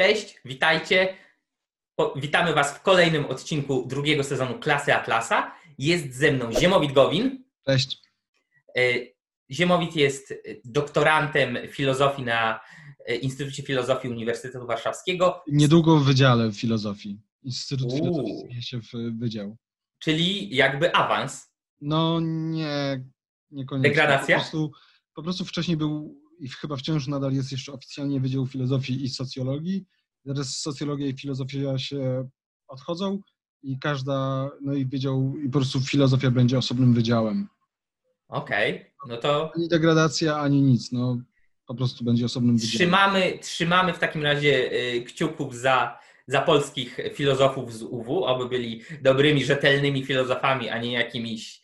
Cześć, witajcie. Witamy Was w kolejnym odcinku drugiego sezonu Klasy Atlasa. Jest ze mną Ziemowit Gowin. Cześć. E, Ziemowit jest doktorantem filozofii na e, Instytucie Filozofii Uniwersytetu Warszawskiego. Niedługo w Wydziale Filozofii. Instytut. Filozofii zmienia się w Wydział. Czyli jakby awans. No nie, niekoniecznie. Degradacja? Po prostu, po prostu wcześniej był i chyba wciąż nadal jest jeszcze oficjalnie Wydział Filozofii i Socjologii. Teraz socjologia i filozofia się odchodzą i każda, no i wydział, i po prostu filozofia będzie osobnym wydziałem. Okej, okay. no to... Ani degradacja, ani nic, no po prostu będzie osobnym wydziałem. Trzymamy, trzymamy w takim razie y, kciuków za, za polskich filozofów z UW, aby byli dobrymi, rzetelnymi filozofami, a nie jakimiś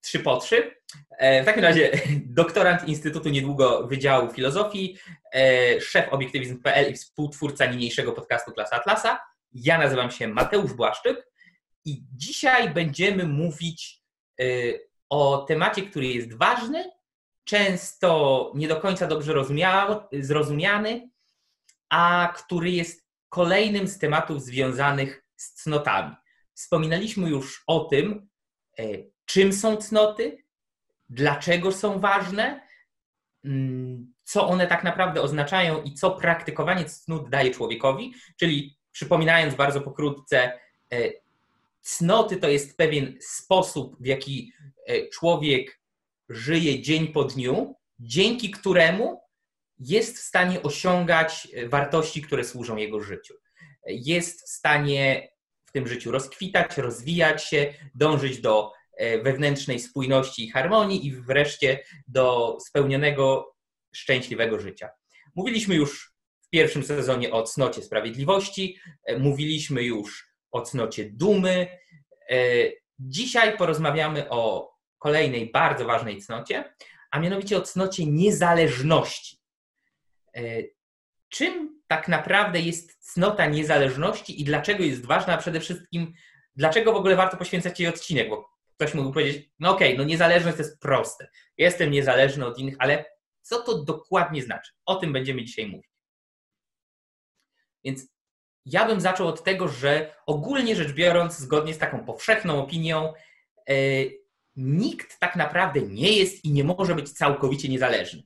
trzy po trzy. E, w takim razie doktorant Instytutu niedługo Wydziału Filozofii, e, szef obiektywizm.pl i współtwórca niniejszego podcastu Klasa Atlasa. Ja nazywam się Mateusz Błaszczyk i dzisiaj będziemy mówić e, o temacie, który jest ważny, często nie do końca dobrze zrozumiany, a który jest kolejnym z tematów związanych z cnotami. Wspominaliśmy już o tym, czym są cnoty, dlaczego są ważne, mm, co one tak naprawdę oznaczają i co praktykowanie cnót daje człowiekowi. Czyli przypominając bardzo pokrótce, e, cnoty to jest pewien sposób, w jaki e, człowiek żyje dzień po dniu, dzięki któremu jest w stanie osiągać e, wartości, które służą jego życiu. Jest w stanie w tym życiu rozkwitać, rozwijać się, dążyć do wewnętrznej spójności i harmonii i wreszcie do spełnionego, szczęśliwego życia. Mówiliśmy już w pierwszym sezonie o cnocie sprawiedliwości, e, mówiliśmy już o cnocie dumy. E, dzisiaj porozmawiamy o kolejnej bardzo ważnej cnocie, a mianowicie o cnocie niezależności. Czym tak naprawdę jest cnota niezależności i dlaczego jest ważna, a przede wszystkim dlaczego w ogóle warto poświęcać jej odcinek, bo ktoś mógł powiedzieć, no okej, okay, no niezależność to jest proste. Jestem niezależny od innych, ale co to dokładnie znaczy? O tym będziemy dzisiaj mówić. Więc ja bym zaczął od tego, że ogólnie rzecz biorąc, zgodnie z taką powszechną opinią, e, nikt tak naprawdę nie jest i nie może być całkowicie niezależny.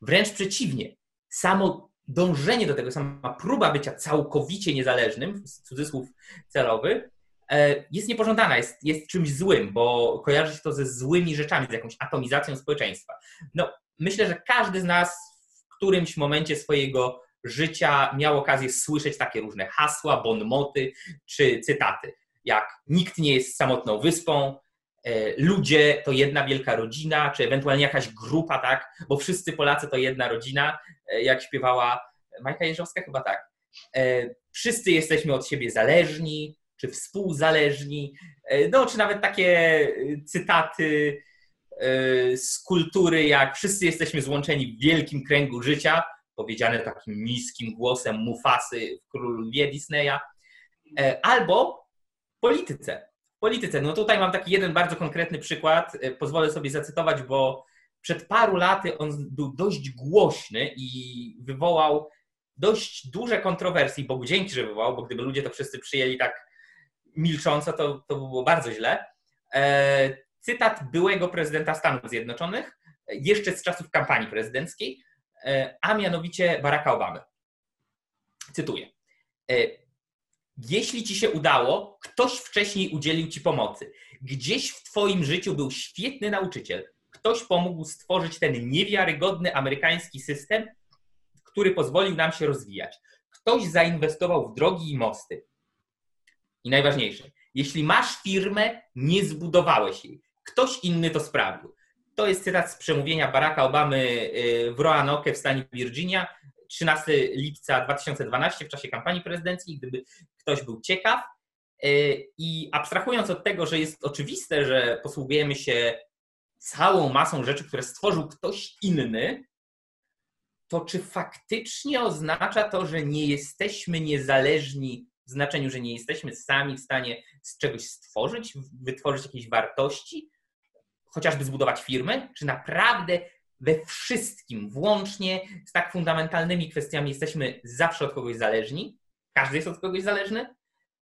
Wręcz przeciwnie, samo dążenie do tego, sama próba bycia całkowicie niezależnym, cudzysłów celowy, jest niepożądana, jest, jest czymś złym, bo kojarzy się to ze złymi rzeczami, z jakąś atomizacją społeczeństwa. No, myślę, że każdy z nas w którymś momencie swojego życia miał okazję słyszeć takie różne hasła, bonmoty czy cytaty, jak nikt nie jest samotną wyspą, e, ludzie to jedna wielka rodzina, czy ewentualnie jakaś grupa, tak, bo wszyscy Polacy to jedna rodzina, e, jak śpiewała Majka Jeżowska, chyba tak. Wszyscy jesteśmy od siebie zależni, czy współzależni, e, no czy nawet takie e, cytaty e, z kultury, jak wszyscy jesteśmy złączeni w wielkim kręgu życia, powiedziane takim niskim głosem Mufasy w Królowie Disneya, albo polityce. Polityce. No tutaj mam taki jeden bardzo konkretny przykład, pozwolę sobie zacytować, bo przed paru laty on był dość głośny i wywołał dość duże kontrowersje, Bogu dzięki, że wywołał, bo gdyby ludzie to wszyscy przyjęli tak milcząco, to, to było bardzo źle. E, cytat byłego prezydenta Stanów Zjednoczonych, jeszcze z czasów kampanii prezydenckiej, e, a mianowicie Baracka Obamy. Cytuję. E, Jeśli ci się udało, ktoś wcześniej udzielił ci pomocy. Gdzieś w twoim życiu był świetny nauczyciel. Ktoś pomógł stworzyć ten niewiarygodny amerykański system, który pozwolił nam się rozwijać. Ktoś zainwestował w drogi i mosty. I najważniejsze, jeśli masz firmę, nie zbudowałeś jej. Ktoś inny to sprawił. To jest cytat z przemówienia Baracka Obamy y, w Roanoke w stanie Virginia, 13 lipca 2012 w czasie kampanii prezydenckiej, gdyby ktoś był ciekaw. Y, I abstrahując od tego, że jest oczywiste, że posługujemy się całą masą rzeczy, które stworzył ktoś inny, to czy faktycznie oznacza to, że nie jesteśmy niezależni w znaczeniu, że nie jesteśmy sami w stanie z czegoś stworzyć, wytworzyć jakieś wartości, chociażby zbudować firmę? Czy naprawdę we wszystkim, włącznie z tak fundamentalnymi kwestiami, jesteśmy zawsze od kogoś zależni. Każdy jest od kogoś zależny.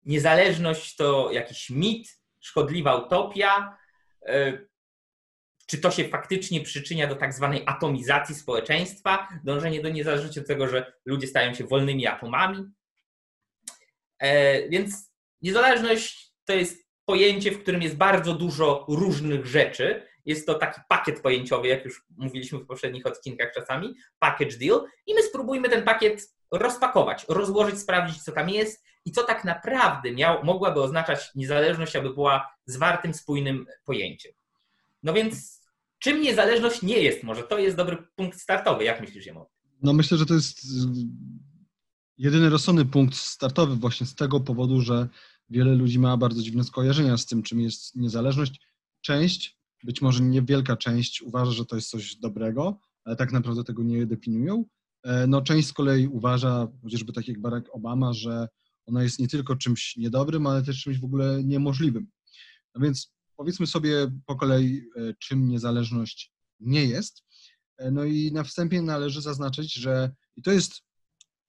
Niezależność to jakiś mit, szkodliwa utopia. E, czy to się faktycznie przyczynia do tak zwanej atomizacji społeczeństwa, dążenie do niezależności od tego, że ludzie stają się wolnymi atomami? E, więc niezależność to jest pojęcie, w którym jest bardzo dużo różnych rzeczy. Jest to taki pakiet pojęciowy, jak już mówiliśmy w poprzednich odcinkach czasami, package deal, i my spróbujmy ten pakiet rozpakować, rozłożyć, sprawdzić, co tam jest i co tak naprawdę miał, mogłaby oznaczać niezależność, aby była zwartym, spójnym pojęciem. No więc czym niezależność nie jest? Może to jest dobry punkt startowy. Jak myślisz, Jemo? No myślę, że to jest jedyny rozsądny punkt startowy właśnie z tego powodu, że wiele ludzi ma bardzo dziwne skojarzenia z tym, czym jest niezależność. Część, być może niewielka część uważa, że to jest coś dobrego, ale tak naprawdę tego nie definiują. E, no część z kolei uważa, chociażby tak jak Barack Obama, że ona jest nie tylko czymś niedobrym, ale też czymś w ogóle niemożliwym. No więc powiedzmy sobie po kolei, e, czym niezależność nie jest. E, no i na wstępie należy zaznaczyć, że i to jest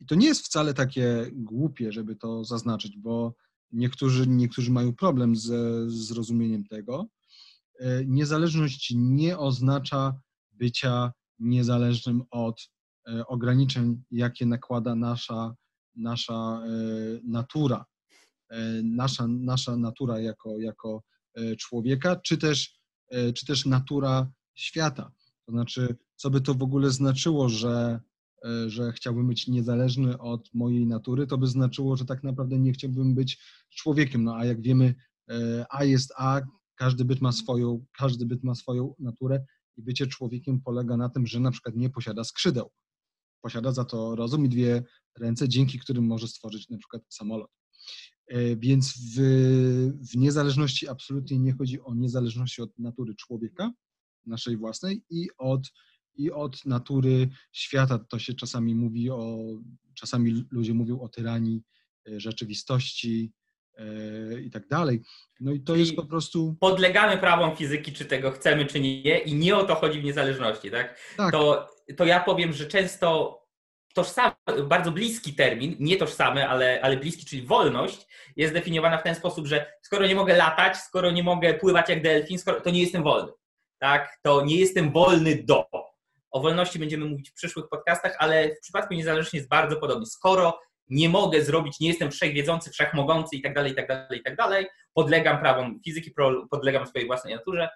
i to nie jest wcale takie głupie, żeby to zaznaczyć, bo niektórzy, niektórzy mają problem ze zrozumieniem tego. E, niezależność nie oznacza bycia niezależnym od e, ograniczeń, jakie nakłada nasza, nasza e, natura. Nasza, nasza natura jako, jako człowieka, czy też, czy też natura świata. To znaczy, co by to w ogóle znaczyło, że że chciałbym być niezależny od mojej natury, to by znaczyło, że tak naprawdę nie chciałbym być człowiekiem. No a jak wiemy, e, A jest A, każdy byt ma swoją, każdy byt ma swoją naturę i bycie człowiekiem polega na tym, że na przykład nie posiada skrzydeł. Posiada za to rozum i dwie ręce, dzięki którym może stworzyć na przykład samolot. E, więc w, w niezależności absolutnie nie chodzi o niezależność od natury człowieka, naszej własnej i od i od natury świata. To się czasami mówi o, czasami ludzie mówią o tyranii e, rzeczywistości e, i tak dalej. No i to Czyli jest po prostu. Podlegamy prawom fizyki, czy tego chcemy, czy nie, i nie o to chodzi w niezależności, tak? tak. To, to ja powiem, że często tożsamy, bardzo bliski termin, nie tożsamy, ale, ale bliski, czyli wolność, jest definiowana w ten sposób, że skoro nie mogę latać, skoro nie mogę pływać jak delfin, skoro, to nie jestem wolny. Tak? To nie jestem wolny do. O wolności będziemy mówić w przyszłych podcastach, ale w przypadku niezależności jest bardzo podobnie. Skoro nie mogę zrobić, nie jestem wszechwiedzący, wszechmogący i tak dalej, i tak dalej, i tak dalej, podlegam prawom fizyki, podlegam swojej własnej naturze,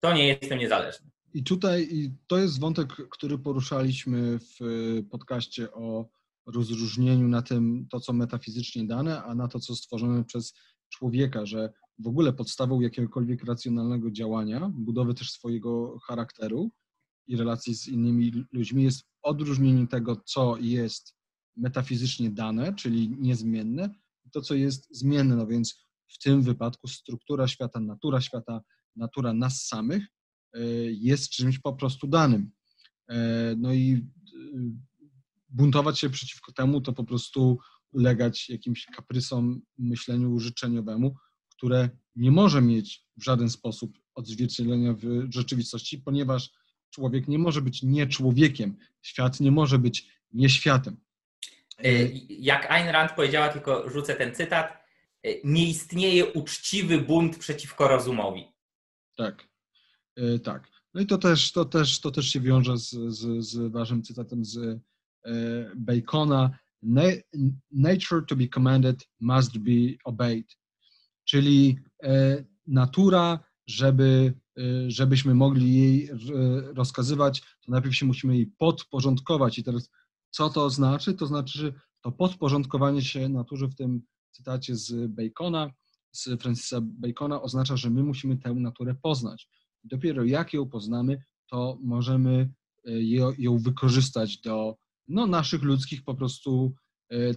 to nie jestem niezależny. I tutaj i to jest wątek, który poruszaliśmy w podcaście o rozróżnieniu na tym, to co metafizycznie dane, a na to, co stworzone przez człowieka, że w ogóle podstawą jakiegokolwiek racjonalnego działania, budowy też swojego charakteru, i relacji z innymi ludźmi jest odróżnienie tego, co jest metafizycznie dane, czyli niezmienne, i to, co jest zmienne. No więc w tym wypadku struktura świata, natura świata, natura nas samych e, jest czymś po prostu danym. E, no i e, buntować się przeciwko temu, to po prostu ulegać jakimś kaprysom, myśleniu życzeniowemu, które nie może mieć w żaden sposób odzwierciedlenia w rzeczywistości, ponieważ człowiek nie może być nie człowiekiem, świat nie może być nie światem. E, jak Ayn Rand powiedziała, tylko rzucę ten cytat, e, nie istnieje uczciwy bunt przeciwko rozumowi. Tak, e, tak. No i to też, to też, to też się wiąże z, z, z waszym cytatem z Bacona. Nature to be commanded must be obeyed. Czyli natura, żeby żebyśmy mogli jej y, rozkazywać, to najpierw się musimy jej podporządkować. I teraz co to znaczy? To znaczy, że to podporządkowanie się naturze w tym cytacie z Bacona, z Francisa Bacona oznacza, że my musimy tę naturę poznać. I dopiero jak ją poznamy, to możemy y, ją wykorzystać do no, naszych ludzkich po prostu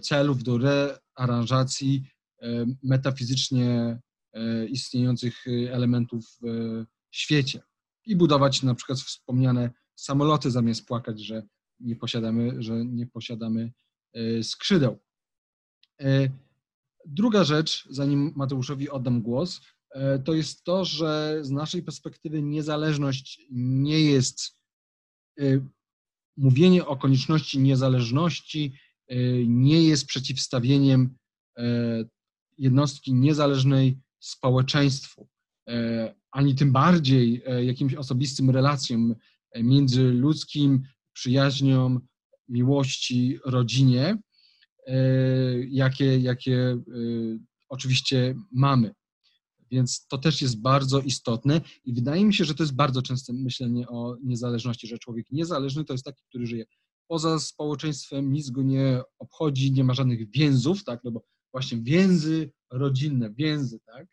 celów, do rearanżacji metafizycznie istniejących elementów świecie i budować na przykład wspomniane samoloty zamiast płakać, że nie posiadamy, że nie posiadamy e, skrzydeł. E, druga rzecz, zanim Mateuszowi oddam głos, e, to jest to, że z naszej perspektywy niezależność nie jest mówienie o konieczności niezależności nie jest przeciwstawieniem jednostki niezależnej społeczeństwu, ani tym bardziej jakimś osobistym relacjom międzyludzkim, przyjaźniom, miłości, rodzinie, jakie, jakie oczywiście mamy. Więc to też jest bardzo istotne i wydaje mi się, że to jest bardzo częste myślenie o niezależności, że człowiek niezależny to jest taki, który żyje poza społeczeństwem, nic go nie obchodzi, nie ma żadnych więzów, tak, no bo właśnie więzy rodzinne, więzy, tak,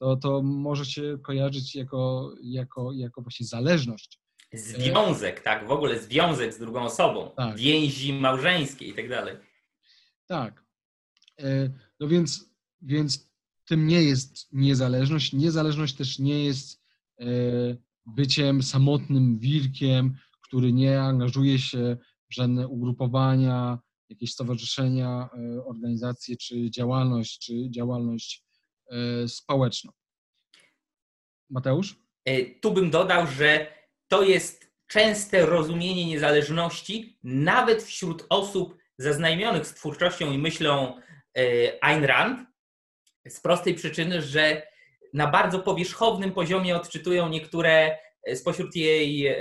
to, to może się kojarzyć jako, jako, jako właśnie zależność. Związek, tak, w ogóle związek z drugą osobą, tak. więzi małżeńskie i tak dalej. Tak. E, no więc, więc tym nie jest niezależność. Niezależność też nie jest e, byciem samotnym wilkiem, który nie angażuje się w żadne ugrupowania, jakieś stowarzyszenia, e, organizacje, czy działalność, czy działalność społeczną. Mateusz? Tu bym dodał, że to jest częste rozumienie niezależności, nawet wśród osób zaznajomionych z twórczością i myślą Ayn Rand, z prostej przyczyny, że na bardzo powierzchownym poziomie odczytują niektóre e, spośród jej, e,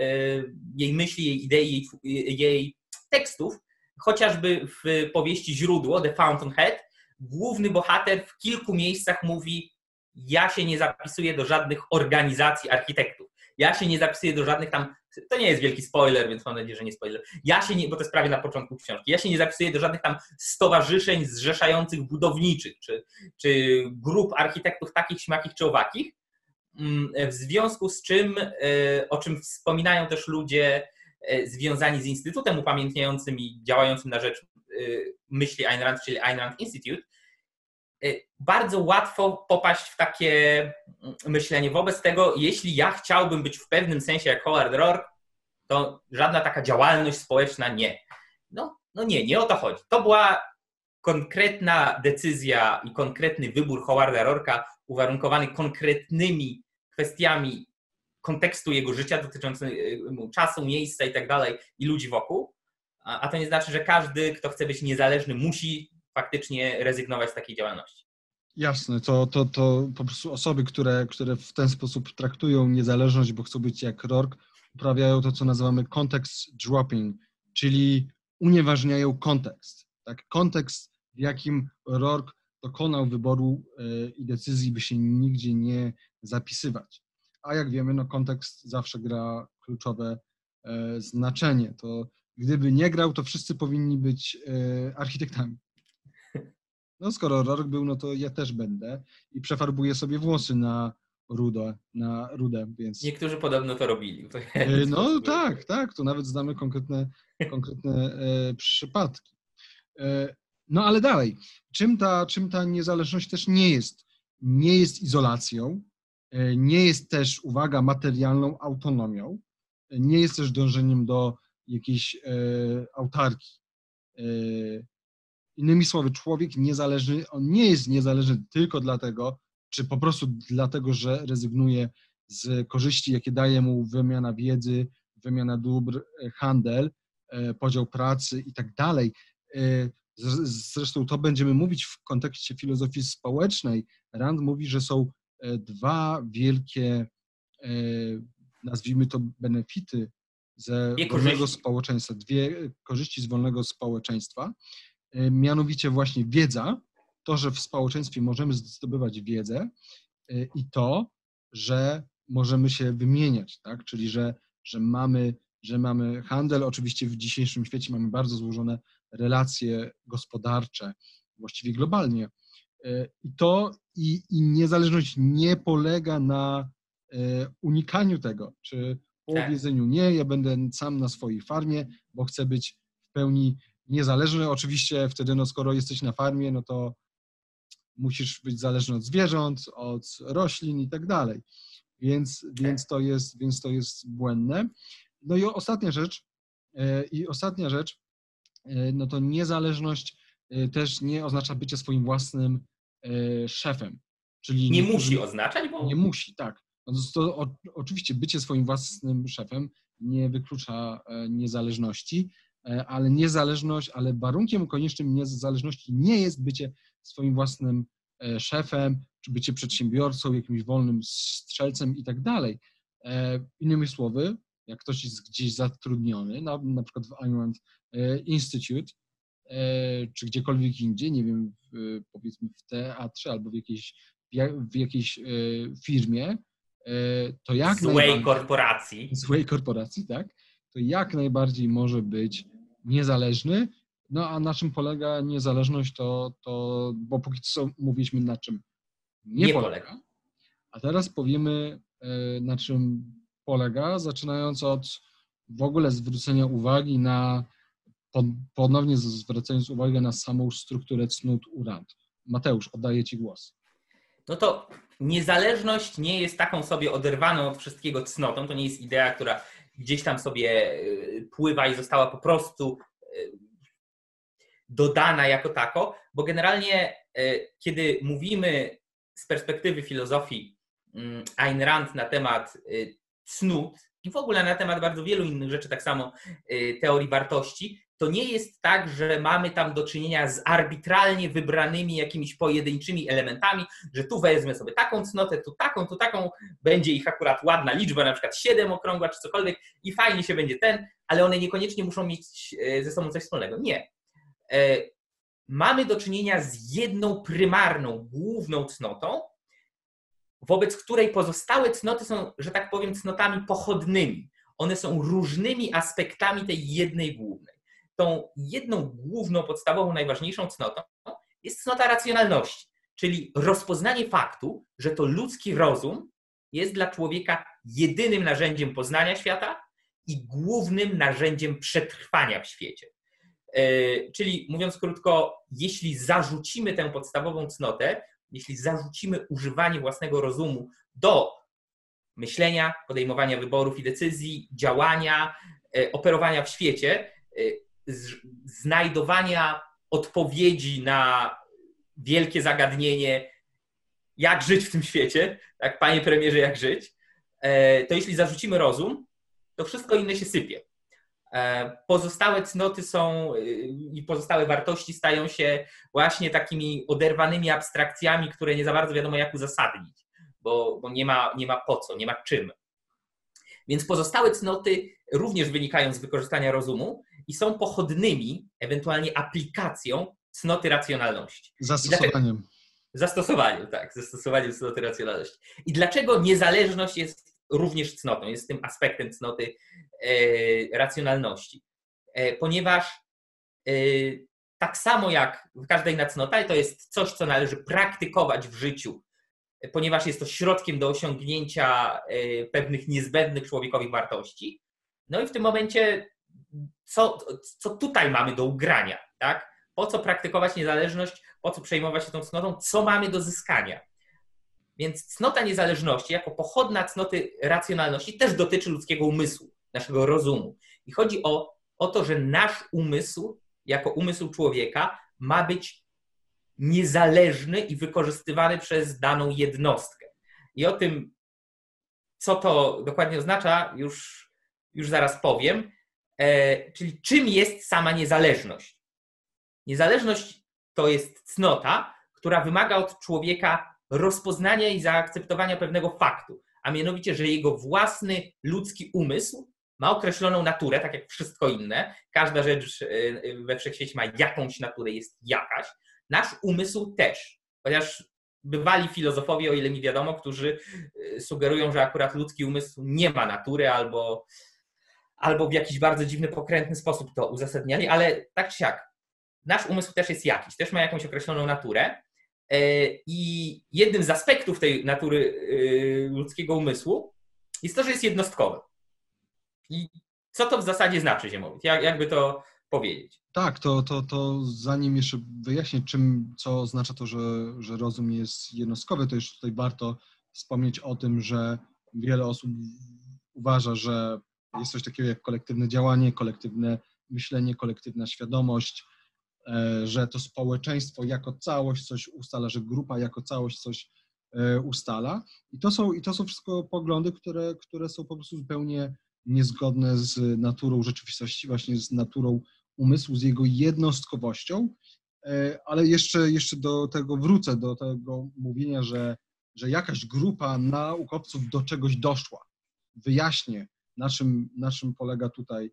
jej myśli, jej idei, jej tekstów. Chociażby w powieści Źródło, The Fountainhead, główny bohater w kilku miejscach mówi: Ja się nie zapisuję do żadnych organizacji architektów. Ja się nie zapisuję do żadnych tam, to nie jest wielki spoiler, więc mam nadzieję, że nie spoiler. Ja się nie, bo to jest prawie na początku książki, ja się nie zapisuję do żadnych tam stowarzyszeń zrzeszających budowniczych, czy, czy grup architektów takich, śmakich czy owakich. Mm, w związku z czym, e, o czym wspominają też ludzie e, związani z Instytutem Upamiętniającym i działającym na rzecz myśli Ayn Rand, czyli Ayn Rand Institute, Y, bardzo łatwo popaść w takie mm, myślenie. Wobec tego, jeśli ja chciałbym być w pewnym sensie jak Howard Rourke, to żadna taka działalność społeczna nie. No, no nie, nie o to chodzi. To była konkretna decyzja i konkretny wybór Howarda Rourke'a uwarunkowany konkretnymi kwestiami kontekstu jego życia dotyczącym y, czasu, miejsca i tak dalej i ludzi wokół. A to nie znaczy, że każdy, kto chce być niezależny, musi faktycznie rezygnować z takiej działalności. Jasne, to, to, to po prostu osoby, które, które w ten sposób traktują niezależność, bo chcą być jak Rourke, uprawiają to, co nazywamy context dropping, czyli unieważniają kontekst. Tak? Kontekst, w jakim Rourke dokonał wyboru e, i decyzji, by się nigdzie nie zapisywać. A jak wiemy, no kontekst zawsze gra kluczowe e, znaczenie. To gdyby nie grał, to wszyscy powinni być e, architektami. No skoro rok był, no to ja też będę i przefarbuję sobie włosy na rudę, na rudę, więc... Niektórzy podobno to robili. E, no tak, tak, to nawet znamy konkretne, konkretne e, przypadki. No ale dalej, czym ta, czym ta niezależność też nie jest? Nie jest izolacją, nie jest też, uwaga, materialną autonomią, nie jest też dążeniem do jakiejś e, autarki. E, Innymi słowy, człowiek niezależny, on nie jest niezależny tylko dlatego, czy po prostu dlatego, że rezygnuje z korzyści, jakie daje mu wymiana wiedzy, wymiana dóbr, e, handel, podział pracy i tak dalej. Zresztą to będziemy mówić w kontekście filozofii społecznej. Rand mówi, że są dwa wielkie, nazwijmy to, benefity ze wolnego społeczeństwa, dwie korzyści z wolnego społeczeństwa. E, mianowicie właśnie wiedza, to, że w społeczeństwie możemy zdobywać wiedzę e, i to, że możemy się wymieniać, tak? czyli że, że, mamy, że mamy handel. Oczywiście w dzisiejszym świecie mamy bardzo złożone relacje gospodarcze, właściwie globalnie. E, I to i, i niezależność nie polega na unikaniu tego, czy po tak. powiedzeniu nie, ja będę sam na swojej farmie, bo chcę być w pełni niezależny. Oczywiście wtedy, no, skoro jesteś na farmie, no to musisz być zależny od zwierząt, od roślin i tak dalej. Więc, więc, to jest, więc to jest błędne. No i ostatnia rzecz, e, i ostatnia rzecz, e, no to niezależność e, też nie oznacza bycie swoim własnym szefem. Czyli nie musi oznaczać, bo... Nie musi, tak. No to, o, oczywiście bycie swoim własnym szefem nie wyklucza e, niezależności, e, ale niezależność, ale warunkiem koniecznym niezależności nie jest bycie swoim własnym e, szefem, czy bycie przedsiębiorcą, jakimś wolnym strzelcem i tak dalej. Innymi słowy, jak ktoś jest gdzieś zatrudniony, na, na przykład w Iron Institute, czy gdziekolwiek indziej, nie wiem, powiedzmy w teatrze albo w jakiejś, w jakiejś firmie, to jak Złej korporacji. Złej korporacji, tak? To jak najbardziej może być niezależny. No a na czym polega niezależność, to, to bo póki co mówiliśmy na czym nie, nie polega. polega. A teraz powiemy e, na czym polega, zaczynając od w ogóle zwrócenia uwagi na, ponownie zwracając uwagę na samą strukturę cnót urant. Mateusz, oddaję Ci głos. No to niezależność nie jest taką sobie oderwaną od wszystkiego cnotą. To nie jest idea, która gdzieś tam sobie y, pływa i została po prostu y, dodana jako tako, bo generalnie y, kiedy mówimy z perspektywy filozofii mm, Ayn Rand na temat cnót i w ogóle na temat bardzo wielu innych rzeczy, tak samo teorii wartości, to nie jest tak, że mamy tam do czynienia z arbitralnie wybranymi jakimiś pojedynczymi elementami, że tu wezmę sobie taką cnotę, tu taką, tu taką, będzie ich akurat ładna liczba, na przykład 7 okrągła czy cokolwiek i fajnie się będzie ten, ale one niekoniecznie muszą mieć e, ze sobą coś wspólnego. Nie. E, mamy do czynienia z jedną prymarną, główną cnotą, wobec której pozostałe cnoty są, że tak powiem, cnotami pochodnymi. One są różnymi aspektami tej jednej głównej tą jedną główną, podstawową, najważniejszą cnotą jest cnota racjonalności, czyli rozpoznanie faktu, że to ludzki rozum jest dla człowieka jedynym narzędziem poznania świata i głównym narzędziem przetrwania w świecie. E, czyli mówiąc krótko, jeśli zarzucimy tę podstawową cnotę, jeśli zarzucimy używanie własnego rozumu do myślenia, podejmowania wyborów i decyzji, działania, e, operowania w świecie, e, znajdowania odpowiedzi na wielkie zagadnienie, jak żyć w tym świecie, tak, panie premierze, jak żyć, e, to jeśli zarzucimy rozum, to wszystko inne się sypie. E, pozostałe cnoty są e, i pozostałe wartości stają się właśnie takimi oderwanymi abstrakcjami, które nie za bardzo wiadomo, jak uzasadnić, bo, bo nie, ma, nie ma po co, nie ma czym. Więc pozostałe cnoty również wynikają z wykorzystania rozumu, i są pochodnymi, ewentualnie aplikacją cnoty racjonalności. Zastosowaniem. Zastosowaniem, tak, zastosowaniem cnoty racjonalności. I dlaczego niezależność jest również cnotą, jest tym aspektem cnoty e, racjonalności? E, ponieważ e, tak samo jak każda inna cnota, to jest coś, co należy praktykować w życiu, ponieważ jest to środkiem do osiągnięcia e, pewnych niezbędnych człowiekowi wartości. No i w tym momencie co, co tutaj mamy do ugrania, tak? Po co praktykować niezależność, po co przejmować się tą cnotą, co mamy do zyskania. Więc cnota niezależności, jako pochodna cnoty racjonalności, też dotyczy ludzkiego umysłu, naszego rozumu. I chodzi o, o to, że nasz umysł, jako umysł człowieka, ma być niezależny i wykorzystywany przez daną jednostkę. I o tym, co to dokładnie oznacza, już, już zaraz powiem. E, czyli czym jest sama niezależność? Niezależność to jest cnota, która wymaga od człowieka rozpoznania i zaakceptowania pewnego faktu, a mianowicie, że jego własny ludzki umysł ma określoną naturę, tak jak wszystko inne. Każda rzecz e, we wszechświecie ma jakąś naturę, jest jakaś. Nasz umysł też, chociaż bywali filozofowie, o ile mi wiadomo, którzy e, sugerują, że akurat ludzki umysł nie ma natury albo albo w jakiś bardzo dziwny, pokrętny sposób to uzasadniali, ale tak czy siak, nasz umysł też jest jakiś, też ma jakąś określoną naturę. E, I jednym z aspektów tej natury e, ludzkiego umysłu jest to, że jest jednostkowy. I co to w zasadzie znaczy, Ziemowit? Jak, jakby to powiedzieć? Tak, to, to, to zanim jeszcze wyjaśnię, czym, co oznacza to, że, że rozum jest jednostkowy, to jeszcze tutaj warto wspomnieć o tym, że wiele osób uważa, że jest coś takiego jak kolektywne działanie, kolektywne myślenie, kolektywna świadomość, e, że to społeczeństwo jako całość coś ustala, że grupa jako całość coś ustala. I to są, i to są wszystko poglądy, które, które są po prostu zupełnie niezgodne z naturą rzeczywistości, właśnie z naturą umysłu, z jego jednostkowością. Ale jeszcze, jeszcze do tego wrócę, do tego mówienia, że, że jakaś grupa naukowców do czegoś doszła. Wyjaśnię, na czym, na czym polega tutaj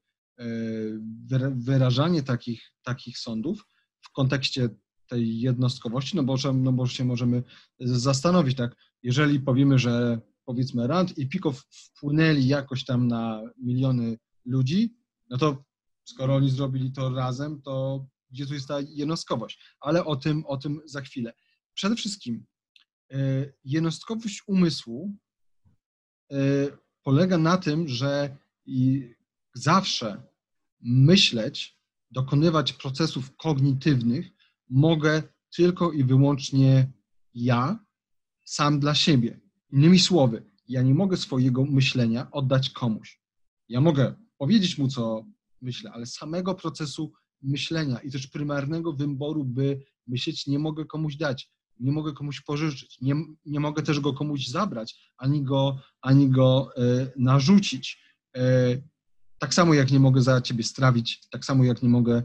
wyrażanie takich, takich sądów w kontekście tej jednostkowości, no bo, no bo się możemy zastanowić, tak, jeżeli powiemy, że powiedzmy Rand i Pikow wpłynęli jakoś tam na miliony ludzi, no to skoro oni zrobili to razem, to gdzie tu jest ta jednostkowość? Ale o tym, o tym za chwilę. Przede wszystkim e, jednostkowość umysłu e, polega na tym, że zawsze myśleć, dokonywać procesów kognitywnych mogę tylko i wyłącznie ja, sam dla siebie. Innymi słowy, ja nie mogę swojego myślenia oddać komuś. Ja mogę powiedzieć mu, co myślę, ale samego procesu myślenia i też prymarnego wyboru, by myśleć, nie mogę komuś dać, nie mogę komuś pożyczyć, nie, nie mogę też go komuś zabrać, ani go, ani go y, narzucić. Y, tak samo jak nie mogę za ciebie strawić, tak samo jak nie mogę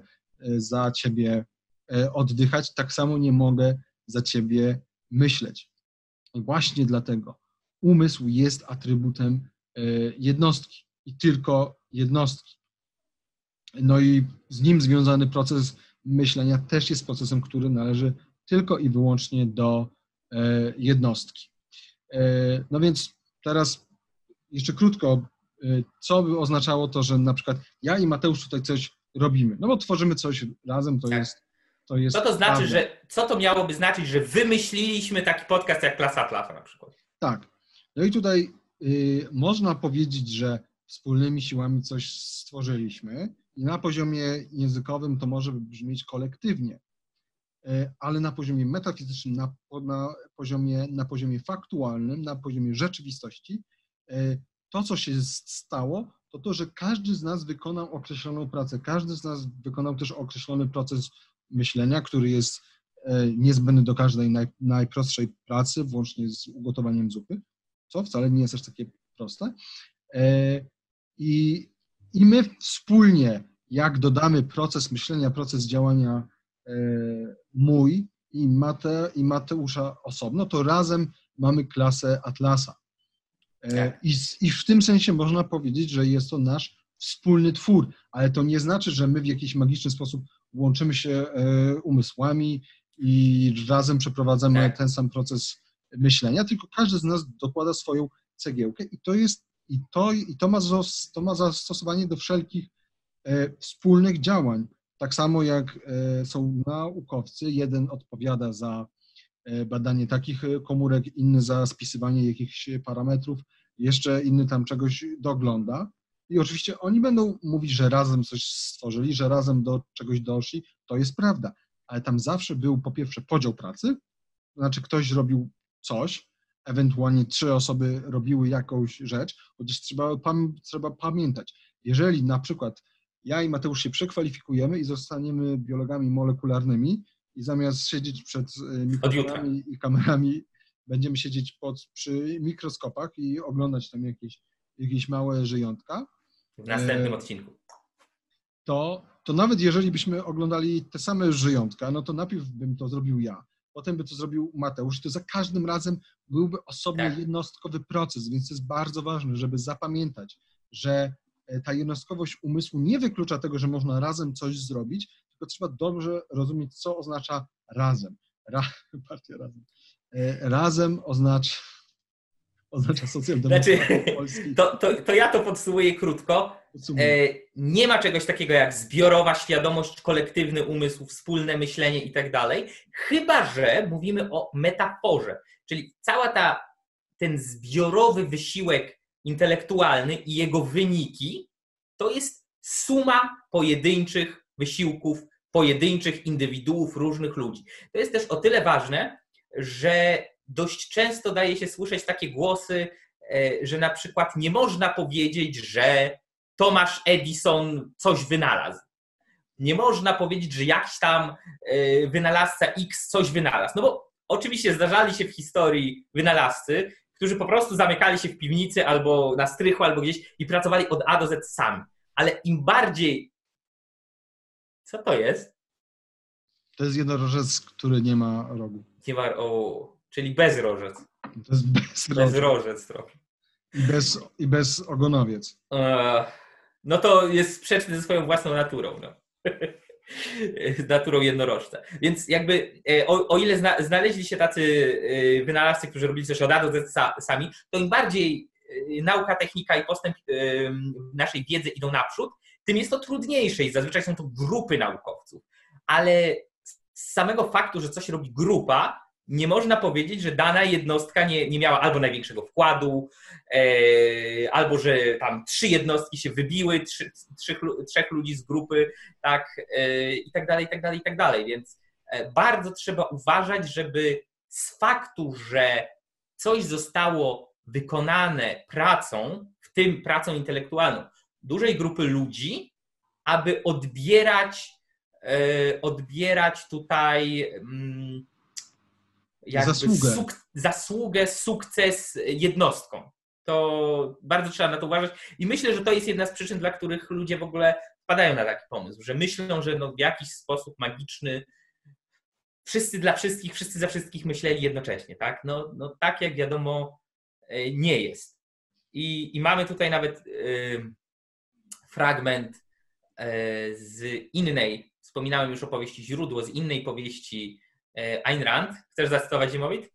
y, za ciebie E, oddychać, tak samo nie mogę za ciebie myśleć. I właśnie dlatego umysł jest atrybutem e, jednostki i tylko jednostki. No i z nim związany proces myślenia też jest procesem, który należy tylko i wyłącznie do e, jednostki. No więc teraz jeszcze krótko, co by oznaczało to, że na przykład ja i Mateusz tutaj coś robimy? No bo tworzymy coś razem, to tak. jest to jest co to znaczy, prawda. że co to miałoby znaczyć, że wymyśliliśmy taki podcast jak Klasa Atlasa na przykład? Tak. No i tutaj y, można powiedzieć, że wspólnymi siłami coś stworzyliśmy i na poziomie językowym to może brzmieć kolektywnie, ale na poziomie metafizycznym, na, na, poziomie, na poziomie faktualnym, na poziomie rzeczywistości, y, to, co się stało, to to, że każdy z nas wykonał określoną pracę, każdy z nas wykonał też określony proces myślenia, który jest e, niezbędny do każdej naj, najprostszej pracy, włącznie z ugotowaniem zupy, co wcale nie jest aż takie proste. E, I, i my wspólnie, jak dodamy proces myślenia, proces działania e, mój i, Mate, i Mateusza osobno, to razem mamy klasę Atlasa. Tak. I, I w tym sensie można powiedzieć, że jest to nasz wspólny twór, ale to nie znaczy, że my w jakiś magiczny sposób łączymy się e, umysłami i razem przeprowadzamy tak. ten sam proces myślenia, tylko każdy z nas dokłada swoją cegiełkę i to jest i to, i to, ma, to ma zastosowanie do wszelkich e, wspólnych działań. Tak samo jak e, są naukowcy, jeden odpowiada za badanie takich komórek, inny za spisywanie jakichś parametrów, jeszcze inny tam czegoś dogląda. I oczywiście oni będą mówić, że razem coś stworzyli, że razem do czegoś doszli. To jest prawda. Ale tam zawsze był po pierwsze podział pracy, to znaczy ktoś robił coś, ewentualnie trzy osoby robiły jakąś rzecz, chociaż trzeba pamiętać, jeżeli na przykład ja i Mateusz się przekwalifikujemy i zostaniemy biologami molekularnymi i zamiast siedzieć przed e, mikrofonami i kamerami, będziemy siedzieć pod, przy mikroskopach i oglądać tam jakieś, jakieś małe żyjątka, w następnym e, odcinku. To, to nawet jeżeli byśmy oglądali te same żyjątka, no to najpierw bym to zrobił ja, potem by to zrobił Mateusz, to za każdym razem byłby osobny, tak. jednostkowy proces, więc to jest bardzo ważne, żeby zapamiętać, że ta jednostkowość umysłu nie wyklucza tego, że można razem coś zrobić, tylko trzeba dobrze rozumieć, co oznacza razem. Ra, partia razem. E, razem oznacza oznacza socjaldemokracja znaczy, Polski. To, to, to ja to podsumuję krótko. E, nie ma czegoś takiego jak zbiorowa świadomość, kolektywny umysł, wspólne myślenie i tak dalej, chyba że mówimy o metaforze, czyli cała ta, ten zbiorowy wysiłek intelektualny i jego wyniki to jest suma pojedynczych wysiłków, pojedynczych indywiduów, różnych ludzi. To jest też o tyle ważne, że dość często daje się słyszeć takie głosy, e, że na przykład nie można powiedzieć, że Tomasz Edison coś wynalazł. Nie można powiedzieć, że jakiś tam e, wynalazca X coś wynalazł. No bo oczywiście zdarzali się w historii wynalazcy, którzy po prostu zamykali się w piwnicy albo na strychu, albo gdzieś i pracowali od A do Z sami. Ale im bardziej. Co to jest? To jest jednorożec, który nie ma rogu. Nie ma, o, czyli bezrożec. To jest bezrożec. Bezrożec trochę. I bez, I bez ogonowiec. E, no to jest sprzeczny ze swoją własną naturą. No. z naturą jednorożca. Więc jakby e, o, o ile zna, znaleźli się tacy e, wynalazcy, którzy robili coś od A do Z sami, to im bardziej e, nauka, technika i postęp naszej wiedzy idą naprzód, tym jest to trudniejsze i zazwyczaj są to grupy naukowców. Ale z samego faktu, że coś robi grupa, nie można powiedzieć, że dana jednostka nie, nie miała albo największego wkładu, e, albo że tam trzy jednostki się wybiły, trzy, trzech, trzech ludzi z grupy, tak, e, i tak dalej, i tak dalej, i tak dalej. Więc e, bardzo trzeba uważać, żeby z faktu, że coś zostało wykonane pracą, w tym pracą intelektualną, dużej grupy ludzi, aby odbierać, e, odbierać tutaj. Mm, zasługę. Suk zasługę, sukces jednostką. To bardzo trzeba na to uważać i myślę, że to jest jedna z przyczyn, dla których ludzie w ogóle wpadają na taki pomysł, że myślą, że no w jakiś sposób magiczny wszyscy dla wszystkich, wszyscy za wszystkich myśleli jednocześnie, tak? No, no tak jak wiadomo e, nie jest. I, i mamy tutaj nawet y, fragment y, z innej, wspominałem już o powieści Źródło, z innej powieści E, Ayn Rand. Chcesz zacytować Zimowit?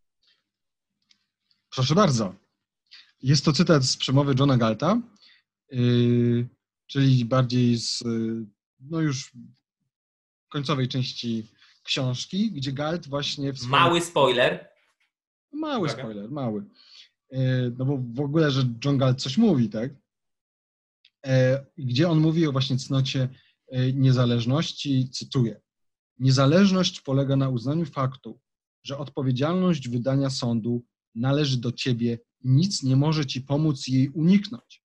Proszę bardzo. Jest to cytat z przemowy Johna Galta, yy, czyli bardziej z no już końcowej części książki, gdzie Galt właśnie... Swoim... Mały spoiler. Mały Uwaga. spoiler, mały. Yy, no bo w ogóle, że John Galt coś mówi, tak? Yy, gdzie on mówi o właśnie cnocie niezależności, cytuję. Niezależność polega na uznaniu faktu, że odpowiedzialność wydania sądu należy do ciebie i nic nie może ci pomóc jej uniknąć.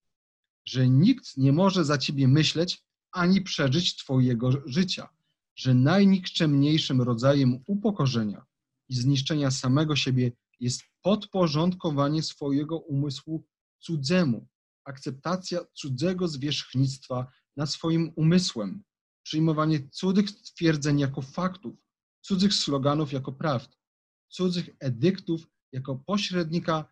Że nikt nie może za ciebie myśleć ani przeżyć twojego życia. Że najnikczemniejszym rodzajem upokorzenia i zniszczenia samego siebie jest podporządkowanie swojego umysłu cudzemu, akceptacja cudzego zwierzchnictwa nad swoim umysłem, przyjmowanie cudzych twierdzeń jako faktów, cudzych sloganów jako prawd, cudzych edyktów jako pośrednika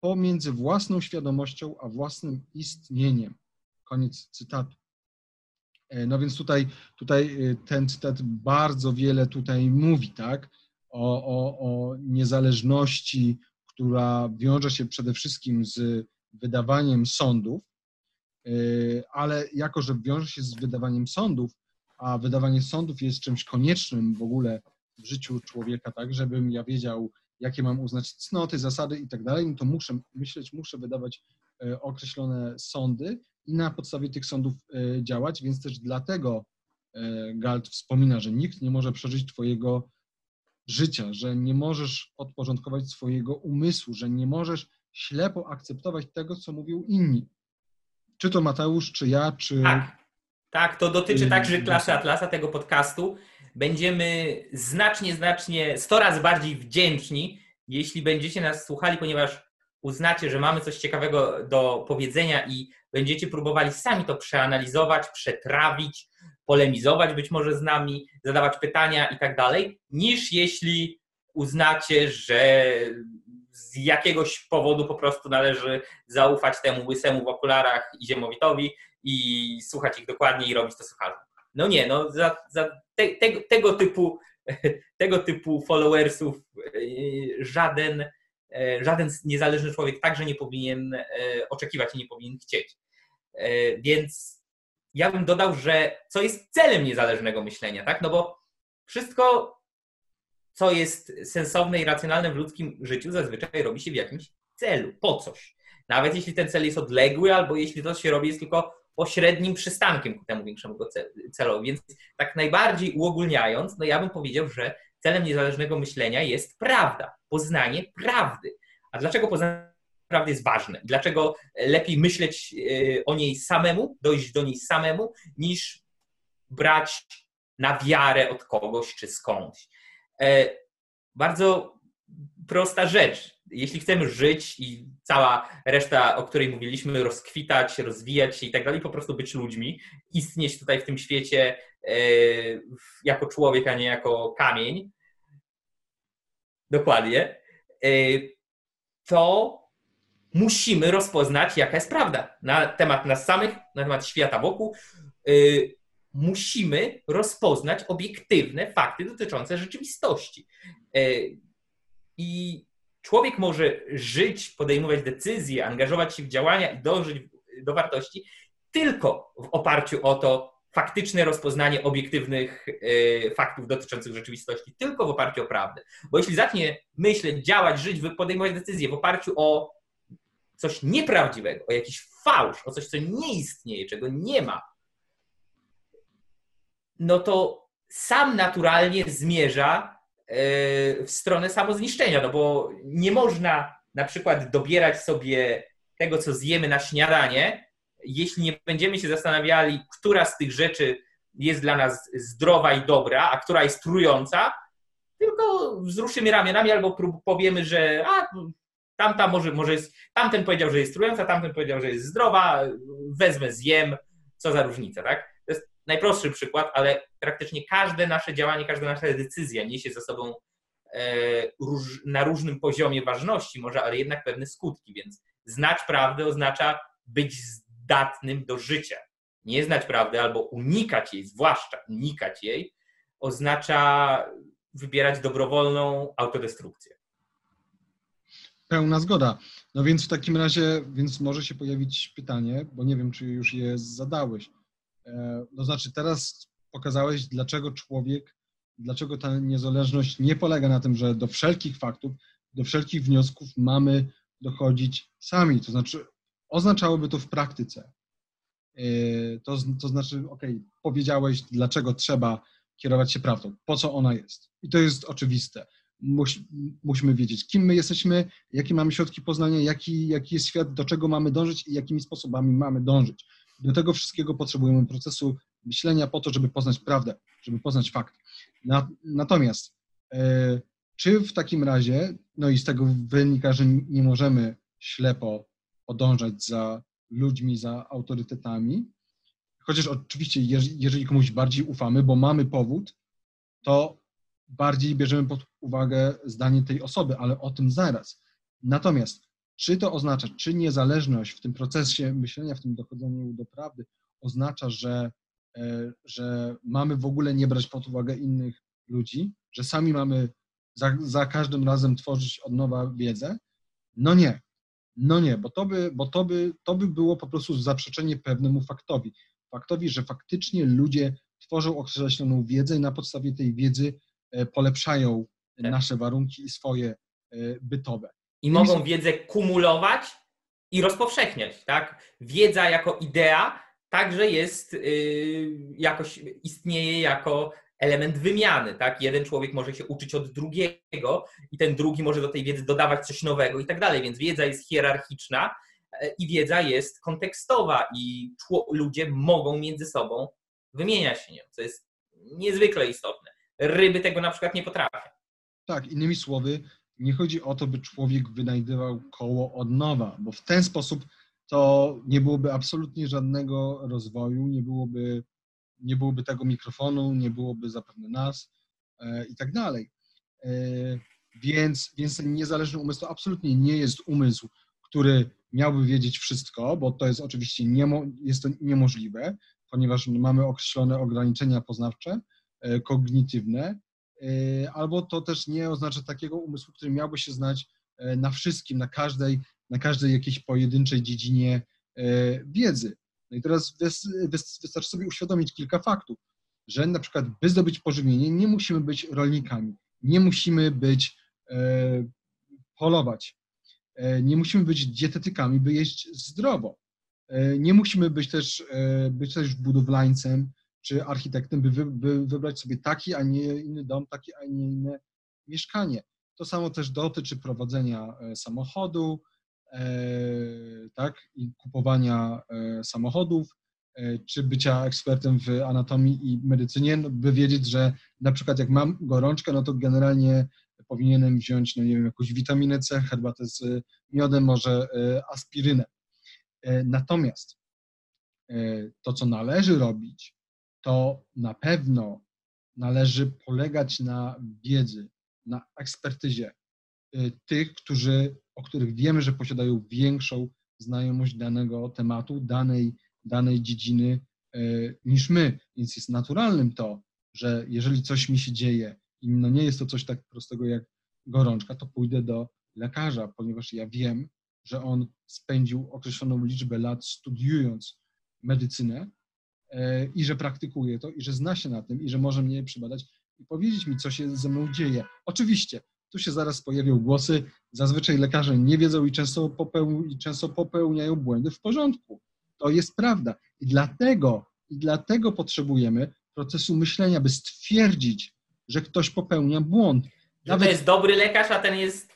pomiędzy własną świadomością a własnym istnieniem. Koniec cytatu. E, no więc tutaj, tutaj e, ten cytat bardzo wiele tutaj mówi, tak? O, o, o niezależności, która wiąże się przede wszystkim z wydawaniem sądów, e, ale jako, że wiąże się z wydawaniem sądów, a wydawanie sądów jest czymś koniecznym w ogóle w życiu człowieka, tak, żebym ja wiedział, jakie mam uznać cnoty, zasady i tak dalej, no to muszę myśleć, muszę wydawać e, określone sądy i na podstawie tych sądów e, działać, więc też dlatego e, Galt wspomina, że nikt nie może przeżyć Twojego życia, że nie możesz odpoczątkować swojego umysłu, że nie możesz ślepo akceptować tego, co mówią inni. Czy to Mateusz, czy ja, czy. Tak. Tak, to dotyczy także klasy Atlasa, tego podcastu. Będziemy znacznie, znacznie, 100 razy bardziej wdzięczni, jeśli będziecie nas słuchali, ponieważ uznacie, że mamy coś ciekawego do powiedzenia i będziecie próbowali sami to przeanalizować, przetrawić, polemizować być może z nami, zadawać pytania i tak dalej, niż jeśli uznacie, że z jakiegoś powodu po prostu należy zaufać temu łysemu w okularach i ziemowitowi i słuchać ich dokładnie i robić to słuchalnie. No nie, no za, za te, te, tego, typu, tego typu followersów e, żaden, e, żaden niezależny człowiek także nie powinien e, oczekiwać i nie powinien chcieć. Więc ja bym dodał, że co jest celem niezależnego myślenia, tak? No bo wszystko, co jest sensowne i racjonalne w ludzkim życiu, zazwyczaj robi się w jakimś celu, po coś. Nawet jeśli ten cel jest odległy, albo jeśli to się robi jest tylko pośrednim przystankiem ku temu większemu celowi. Więc tak najbardziej uogólniając, no ja bym powiedział, że celem niezależnego myślenia jest prawda, poznanie prawdy. A dlaczego poznanie prawdy jest ważne? Dlaczego lepiej myśleć e, o niej samemu, dojść do niej samemu, niż brać na wiarę od kogoś czy skądś? E, bardzo prosta rzecz. Jeśli chcemy żyć i cała reszta, o której mówiliśmy, rozkwitać, rozwijać się i tak dalej, po prostu być ludźmi, istnieć tutaj w tym świecie e, jako człowiek, a nie jako kamień, dokładnie, e, to musimy rozpoznać, jaka jest prawda na temat nas samych, na temat świata wokół. E, musimy rozpoznać obiektywne fakty dotyczące rzeczywistości. I człowiek może żyć, podejmować decyzje, angażować się w działania i dążyć do wartości tylko w oparciu o to faktyczne rozpoznanie obiektywnych e, faktów dotyczących rzeczywistości, tylko w oparciu o prawdę. Bo jeśli zacznie myśleć, działać, żyć, podejmować decyzje w oparciu o coś nieprawdziwego, o jakiś fałsz, o coś, co nie istnieje, czego nie ma, no to sam naturalnie zmierza w stronę samozniszczenia, no bo nie można na przykład dobierać sobie tego, co zjemy na śniadanie, jeśli nie będziemy się zastanawiali, która z tych rzeczy jest dla nas zdrowa i dobra, a która jest trująca, tylko wzruszymy ramionami albo powiemy, że a, tamta może, może jest, tamten powiedział, że jest trująca, tamten powiedział, że jest zdrowa, wezmę, zjem, co za różnica, tak? Najprostszy przykład, ale praktycznie każde nasze działanie, każda nasza decyzja niesie ze sobą e, na różnym poziomie ważności może, ale jednak pewne skutki, więc znać prawdę oznacza być zdatnym do życia. Nie znać prawdy albo unikać jej, zwłaszcza unikać jej, oznacza wybierać dobrowolną autodestrukcję. Pełna zgoda. No więc w takim razie, więc może się pojawić pytanie, bo nie wiem, czy już je zadałeś E, to znaczy, teraz pokazałeś, dlaczego człowiek, dlaczego ta niezależność nie polega na tym, że do wszelkich faktów, do wszelkich wniosków mamy dochodzić sami. To znaczy, oznaczałoby to w praktyce. E, to, to znaczy, ok, powiedziałeś, dlaczego trzeba kierować się prawdą, po co ona jest. I to jest oczywiste. Muś, musimy wiedzieć, kim my jesteśmy, jakie mamy środki poznania, jaki, jaki jest świat, do czego mamy dążyć i jakimi sposobami mamy dążyć. Do tego wszystkiego potrzebujemy procesu myślenia po to, żeby poznać prawdę, żeby poznać fakt. Natomiast e, czy w takim razie, no i z tego wynika, że nie możemy ślepo podążać za ludźmi, za autorytetami, chociaż oczywiście, jeżeli komuś bardziej ufamy, bo mamy powód, to bardziej bierzemy pod uwagę zdanie tej osoby, ale o tym zaraz. Natomiast czy to oznacza, czy niezależność w tym procesie myślenia, w tym dochodzeniu do prawdy oznacza, że, e, że mamy w ogóle nie brać pod uwagę innych ludzi, że sami mamy za, za każdym razem tworzyć od nowa wiedzę? No nie. No nie, bo to by, bo to by, to by było po prostu zaprzeczenie pewnemu faktowi. Faktowi, że faktycznie ludzie tworzą określoną wiedzę i na podstawie tej wiedzy e, polepszają tak. nasze warunki i swoje e, bytowe i mogą wiedzę kumulować i rozpowszechniać, tak? Wiedza jako idea także jest yy, jakoś istnieje jako element wymiany, tak? Jeden człowiek może się uczyć od drugiego i ten drugi może do tej wiedzy dodawać coś nowego i tak dalej, więc wiedza jest hierarchiczna e, i wiedza jest kontekstowa i ludzie mogą między sobą wymieniać się nią, co jest niezwykle istotne. Ryby tego na przykład nie potrafią. Tak, innymi słowy, nie chodzi o to, by człowiek wynajdywał koło od nowa, bo w ten sposób to nie byłoby absolutnie żadnego rozwoju, nie byłoby, nie byłoby tego mikrofonu, nie byłoby zapewne nas e, i tak dalej. E, więc, więc ten niezależny umysł to absolutnie nie jest umysł, który miałby wiedzieć wszystko, bo to jest oczywiście niemo, jest to niemożliwe, ponieważ mamy określone ograniczenia poznawcze, e, kognitywne, albo to też nie oznacza takiego umysłu, który miałby się znać e, na wszystkim, na każdej, na każdej jakiejś pojedynczej dziedzinie e, wiedzy. No i teraz wystarczy sobie uświadomić kilka faktów, że na przykład by zdobyć pożywienie nie musimy być rolnikami, nie musimy być polować, nie musimy być dietetykami, by jeść zdrowo. Nie musimy być też, być też budowlańcem, czy architektem, by, wy, by wybrać sobie taki, a nie inny dom, takie, a nie inne mieszkanie. To samo też dotyczy prowadzenia e, samochodu, e, tak, i kupowania e, samochodów, czy bycia ekspertem w anatomii i medycynie, no, by wiedzieć, że na przykład jak mam gorączkę, no to generalnie powinienem wziąć, no nie wiem, jakąś witaminę C, herbatę z miodem, może aspirynę. Natomiast to, co należy robić, to na pewno należy polegać na wiedzy, na ekspertyzie tych, którzy, o których wiemy, że posiadają większą znajomość danego tematu, danej, danej dziedziny e, niż my. Więc jest naturalnym to, że jeżeli coś mi się dzieje i no nie jest to coś tak prostego jak gorączka, to pójdę do lekarza, ponieważ ja wiem, że on spędził określoną liczbę lat studiując medycynę i że praktykuje to i że zna się na tym i że może mnie przebadać i powiedzieć mi, co się ze mną dzieje. Oczywiście tu się zaraz pojawią głosy. Zazwyczaj lekarze nie wiedzą i często, popeł, i często popełniają błędy w porządku. To jest prawda. I dlatego, I dlatego potrzebujemy procesu myślenia, by stwierdzić, że ktoś popełnia błąd. Nawet... Że to jest dobry lekarz, a ten jest.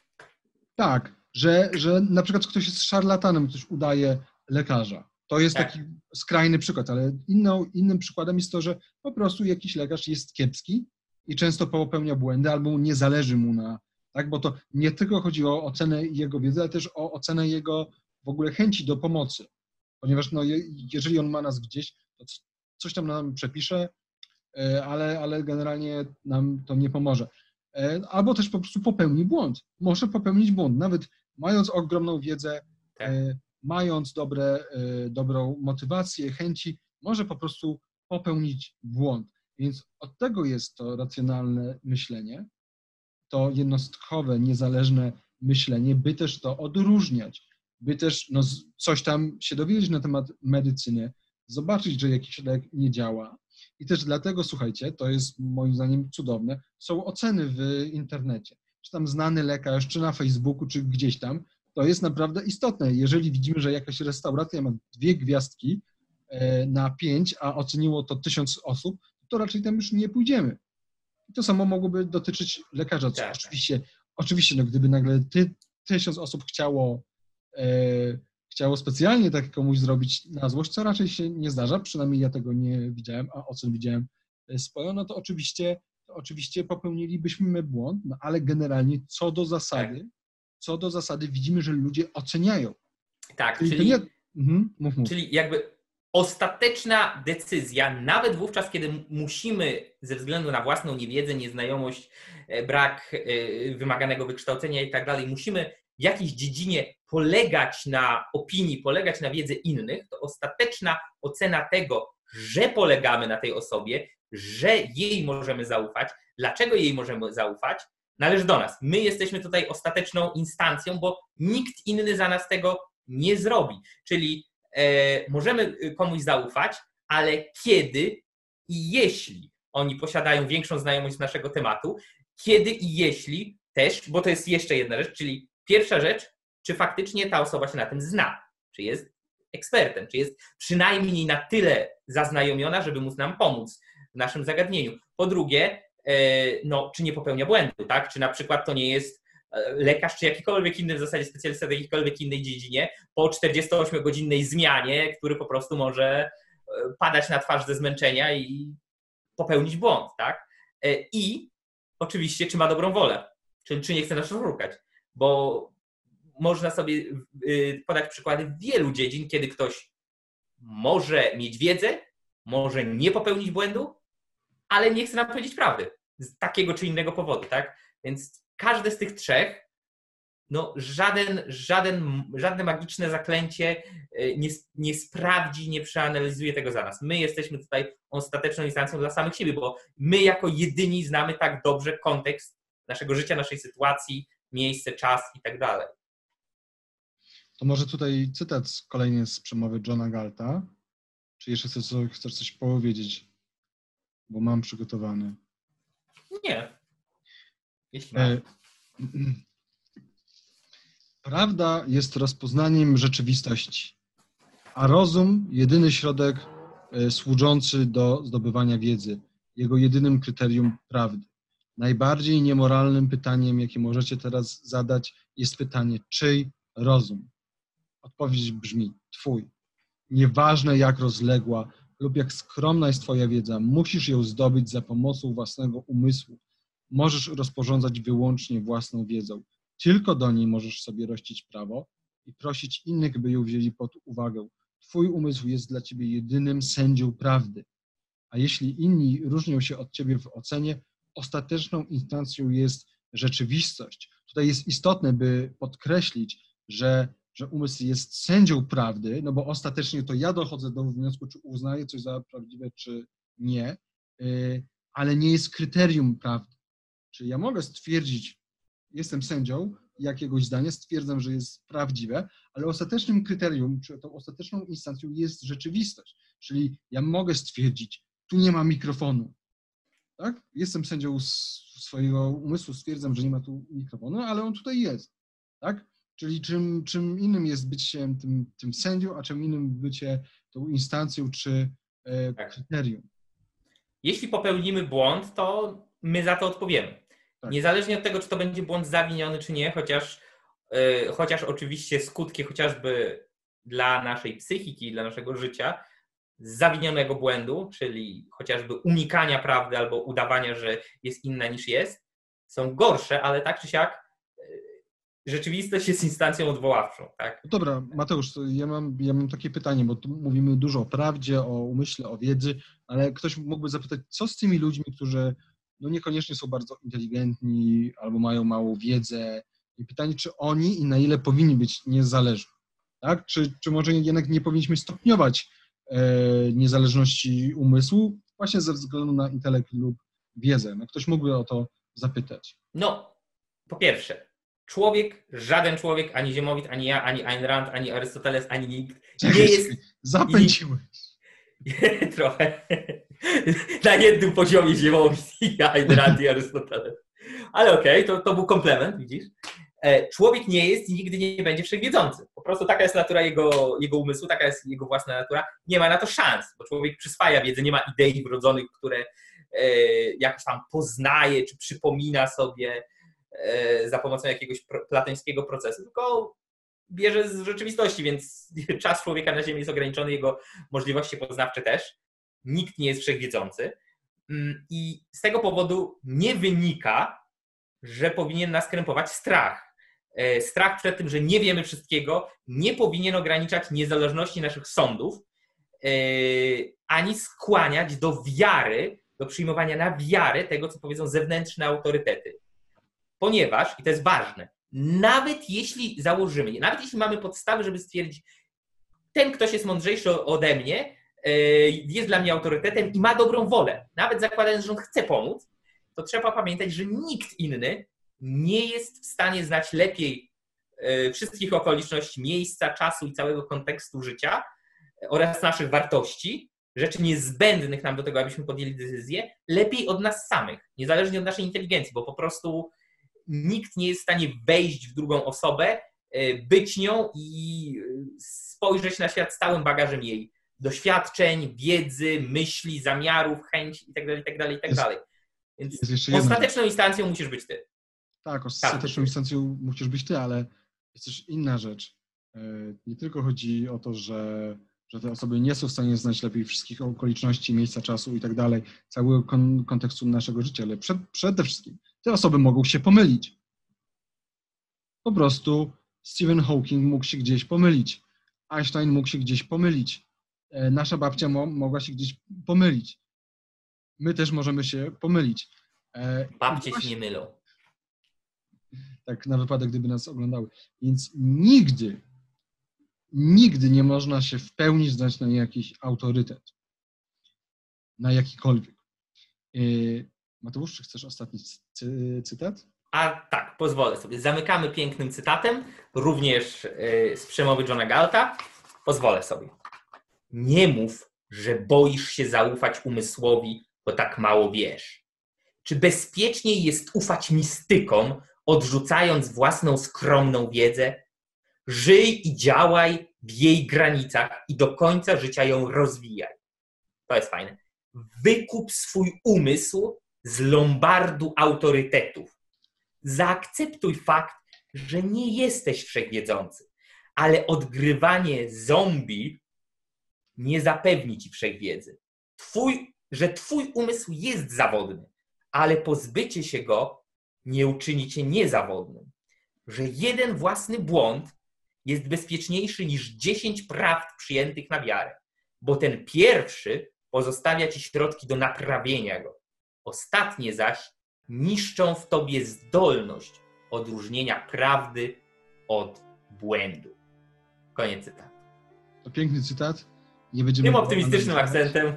Tak, że, że na przykład ktoś jest szarlatanem, ktoś udaje lekarza. To jest tak. taki skrajny przykład, ale inną, innym przykładem jest to, że po prostu jakiś lekarz jest kiepski i często popełnia błędy albo nie zależy mu na, tak? Bo to nie tylko chodzi o ocenę jego wiedzy, ale też o ocenę jego w ogóle chęci do pomocy. Ponieważ no, jeżeli on ma nas gdzieś, to coś tam nam przepisze, e, ale, ale generalnie nam to nie pomoże. E, albo też po prostu popełni błąd. Może popełnić błąd, nawet mając ogromną wiedzę, tak. E, mając dobre, dobrą motywację, chęci, może po prostu popełnić błąd. Więc od tego jest to racjonalne myślenie to jednostkowe, niezależne myślenie, by też to odróżniać, by też no, coś tam się dowiedzieć na temat medycyny, zobaczyć, że jakiś lek nie działa. I też dlatego, słuchajcie, to jest moim zdaniem cudowne, są oceny w internecie. Czy tam znany lekarz, czy na Facebooku, czy gdzieś tam, to jest naprawdę istotne. Jeżeli widzimy, że jakaś restauracja ma dwie gwiazdki e, na pięć, a oceniło to tysiąc osób, to raczej tam już nie pójdziemy. I to samo mogłoby dotyczyć lekarza. Tak. Oczywiście, oczywiście no, gdyby nagle ty, tysiąc osób chciało, e, chciało specjalnie tak komuś zrobić na złość, co raczej się nie zdarza, przynajmniej ja tego nie widziałem, a ocen widziałem e, sporo, no to oczywiście, to oczywiście popełnilibyśmy błąd, no ale generalnie co do zasady, tak. Co do zasady widzimy, że ludzie oceniają. Tak, czyli, czyli, nie... mhm, mów, mów. czyli jakby ostateczna decyzja, nawet wówczas, kiedy musimy ze względu na własną niewiedzę, nieznajomość, e, brak e, wymaganego wykształcenia i tak dalej, musimy w jakiejś dziedzinie polegać na opinii, polegać na wiedzy innych, to ostateczna ocena tego, że polegamy na tej osobie, że jej możemy zaufać, dlaczego jej możemy zaufać, należy do nas. My jesteśmy tutaj ostateczną instancją, bo nikt inny za nas tego nie zrobi. Czyli E, możemy komuś zaufać, ale kiedy i jeśli oni posiadają większą znajomość naszego tematu, kiedy i jeśli też, bo to jest jeszcze jedna rzecz, czyli pierwsza rzecz, czy faktycznie ta osoba się na tym zna, czy jest ekspertem, czy jest przynajmniej na tyle zaznajomiona, żeby móc nam pomóc w naszym zagadnieniu. Po drugie, no, czy nie popełnia błędu, tak? Czy na przykład to nie jest lekarz czy jakikolwiek inny w zasadzie specjalista w jakiejkolwiek innej dziedzinie po 48-godzinnej zmianie, który po prostu może e, padać na twarz ze zmęczenia i popełnić błąd, tak? E, I oczywiście, czy ma dobrą wolę, czy, czy nie chce nas oszukać, bo można sobie e, podać przykłady wielu dziedzin, kiedy ktoś może mieć wiedzę, może nie popełnić błędu, ale nie chce nam powiedzieć prawdy z takiego czy innego powodu, tak? Więc każde z tych trzech, no żaden, żaden, żadne magiczne zaklęcie e, nie, nie sprawdzi, nie przeanalizuje tego za nas. My jesteśmy tutaj ostateczną instancją dla samych siebie, bo my jako jedyni znamy tak dobrze kontekst naszego życia, naszej sytuacji, miejsce, czas i tak dalej. To może tutaj cytat kolejny z przemowy Johna Galta. Czy jeszcze chcesz, chcesz coś powiedzieć? Bo mam przygotowany. Nie. E, prawda jest rozpoznaniem rzeczywistości, a rozum jedyny środek e, służący do zdobywania wiedzy, jego jedynym kryterium prawdy. Najbardziej niemoralnym pytaniem, jakie możecie teraz zadać, jest pytanie, czyj rozum? Odpowiedź brzmi Twój. Nieważne jak rozległa lub jak skromna jest Twoja wiedza, musisz ją zdobyć za pomocą własnego umysłu, możesz rozporządzać wyłącznie własną wiedzą. Tylko do niej możesz sobie rościć prawo i prosić innych, by ją wzięli pod uwagę. Twój umysł jest dla ciebie jedynym sędzią prawdy. A jeśli inni różnią się od ciebie w ocenie, ostateczną instancją jest rzeczywistość. Tutaj jest istotne, by podkreślić, że, że umysł jest sędzią prawdy, no bo ostatecznie to ja dochodzę do wniosku, czy uznaję coś za prawdziwe, czy nie, y, ale nie jest kryterium prawdy. Czyli ja mogę stwierdzić, jestem sędzią jakiegoś zdania, stwierdzam, że jest prawdziwe, ale ostatecznym kryterium, czy tą ostateczną instancją jest rzeczywistość. Czyli ja mogę stwierdzić, tu nie ma mikrofonu. Tak? Jestem sędzią swojego umysłu, stwierdzam, że nie ma tu mikrofonu, ale on tutaj jest. Tak? Czyli czym, czym innym jest bycie tym, tym sędzią, a czym innym bycie tą instancją czy e, tak. kryterium. Jeśli popełnimy błąd, to my za to odpowiemy. Tak. Niezależnie od tego, czy to będzie błąd zawiniony, czy nie, chociaż, yy, chociaż oczywiście skutki chociażby dla naszej psychiki, dla naszego życia, zawinionego błędu, czyli chociażby unikania prawdy albo udawania, że jest inna niż jest, są gorsze, ale tak czy siak e, rzeczywistość jest instancją odwoławczą. Tak? No dobra, Mateusz, ja mam, ja mam takie pytanie, bo tu mówimy dużo o prawdzie, o umyśle, o wiedzy, ale ktoś mógłby zapytać, co z tymi ludźmi, którzy no niekoniecznie są bardzo inteligentni albo mają małą wiedzę. I pytanie, czy oni i na ile powinni być niezależni. Tak? Czy, czy może jednak nie powinniśmy stopniować e, niezależności umysłu właśnie ze względu na intelekt lub wiedzę? No, ktoś mógłby o to zapytać. No, po pierwsze, człowiek, żaden człowiek, ani Ziemowit, ani ja, ani Ayn Rand, ani Arystoteles, ani nikt nie jest... Zapędziłeś. Trochę. Na jednym poziomie Ziemowit i Ayn Rand i Arystoteles. Ale okej, okay, to, to był komplement, widzisz? E, człowiek nie jest i nigdy nie będzie wszechwiedzący. Po prostu taka jest natura jego, jego umysłu, taka jest jego własna natura. Nie ma na to szans, bo człowiek przyswaja wiedzę, nie ma idei wrodzonych, które e, jakoś tam poznaje czy przypomina sobie za pomocą jakiegoś platońskiego procesu, tylko bierze z rzeczywistości, więc czas człowieka na Ziemi jest ograniczony, jego możliwości poznawcze też. Nikt nie jest wszechwiedzący. Mm, I z tego powodu nie wynika, że powinien nas krępować strach. E, strach przed tym, że nie wiemy wszystkiego, nie powinien ograniczać niezależności naszych sądów, e, ani skłaniać do wiary, do przyjmowania na wiarę tego, co powiedzą zewnętrzne autorytety. Ponieważ, i to jest ważne, nawet jeśli założymy, nawet jeśli mamy podstawy, żeby stwierdzić, ten ktoś jest mądrzejszy ode mnie, e, jest dla mnie autorytetem i ma dobrą wolę, nawet zakładając, że on chce pomóc, to trzeba pamiętać, że nikt inny nie jest w stanie znać lepiej e, wszystkich okoliczności miejsca, czasu i całego kontekstu życia oraz naszych wartości, rzeczy niezbędnych nam do tego, abyśmy podjęli decyzję, lepiej od nas samych, niezależnie od naszej inteligencji, bo po prostu nikt nie jest w stanie wejść w drugą osobę, e, być nią i spojrzeć na świat z całym bagażem jej doświadczeń, wiedzy, myśli, zamiarów, chęci itd., itd., itd. Więc ostateczną instancją musisz być ty. Tak, ostateczną tak. instancją musisz być ty, ale jest też inna rzecz. E, nie tylko chodzi o to, że, że te osoby nie są w stanie znać lepiej wszystkich okoliczności, miejsca, czasu i tak dalej, całego kon kontekstu naszego życia, ale przed, przede wszystkim te osoby mogą się pomylić. Po prostu Stephen Hawking mógł się gdzieś pomylić. Einstein mógł się gdzieś pomylić. E, nasza babcia mo mogła się gdzieś pomylić. My też możemy się pomylić. E, Babcie się nie mylą. Tak, na wypadek, gdyby nas oglądały. Więc nigdy, nigdy nie można się w pełni zdać na jakiś autorytet. Na jakikolwiek. Mateusz, czy chcesz ostatni cy cytat? A tak, pozwolę sobie. Zamykamy pięknym cytatem, również y, z przemowy Johna Galta. Pozwolę sobie. Nie mów, że boisz się zaufać umysłowi, bo tak mało wiesz. Czy bezpieczniej jest ufać mistykom, odrzucając własną skromną wiedzę? Żyj i działaj w jej granicach i do końca życia ją rozwijaj. To jest fajne. Wykup swój umysł z lombardu autorytetów. Zaakceptuj fakt, że nie jesteś wszechwiedzący, ale odgrywanie zombie nie zapewni ci wszechwiedzy. Twój, że twój umysł jest zawodny, ale pozbycie się go nie uczyni cię niezawodnym. Że jeden własny błąd jest bezpieczniejszy niż dziesięć prawd przyjętych na wiarę, bo ten pierwszy pozostawia ci środki do naprawienia go. Ostatnie zaś niszczą w tobie zdolność odróżnienia prawdy od błędu. Koniec cytatu. To piękny cytat. Nie będziemy Tym optymistycznym akcentem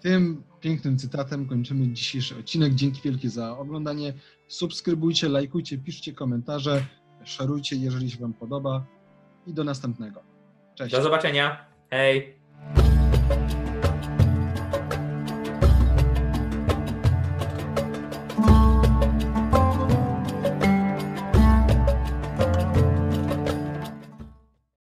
Tym pięknym cytatem kończymy dzisiejszy odcinek. Dzięki wielkie za oglądanie. Subskrybujcie, lajkujcie, piszcie komentarze, szerujcie, jeżeli się Wam podoba. I do następnego. Cześć. do zobaczenia. Hej!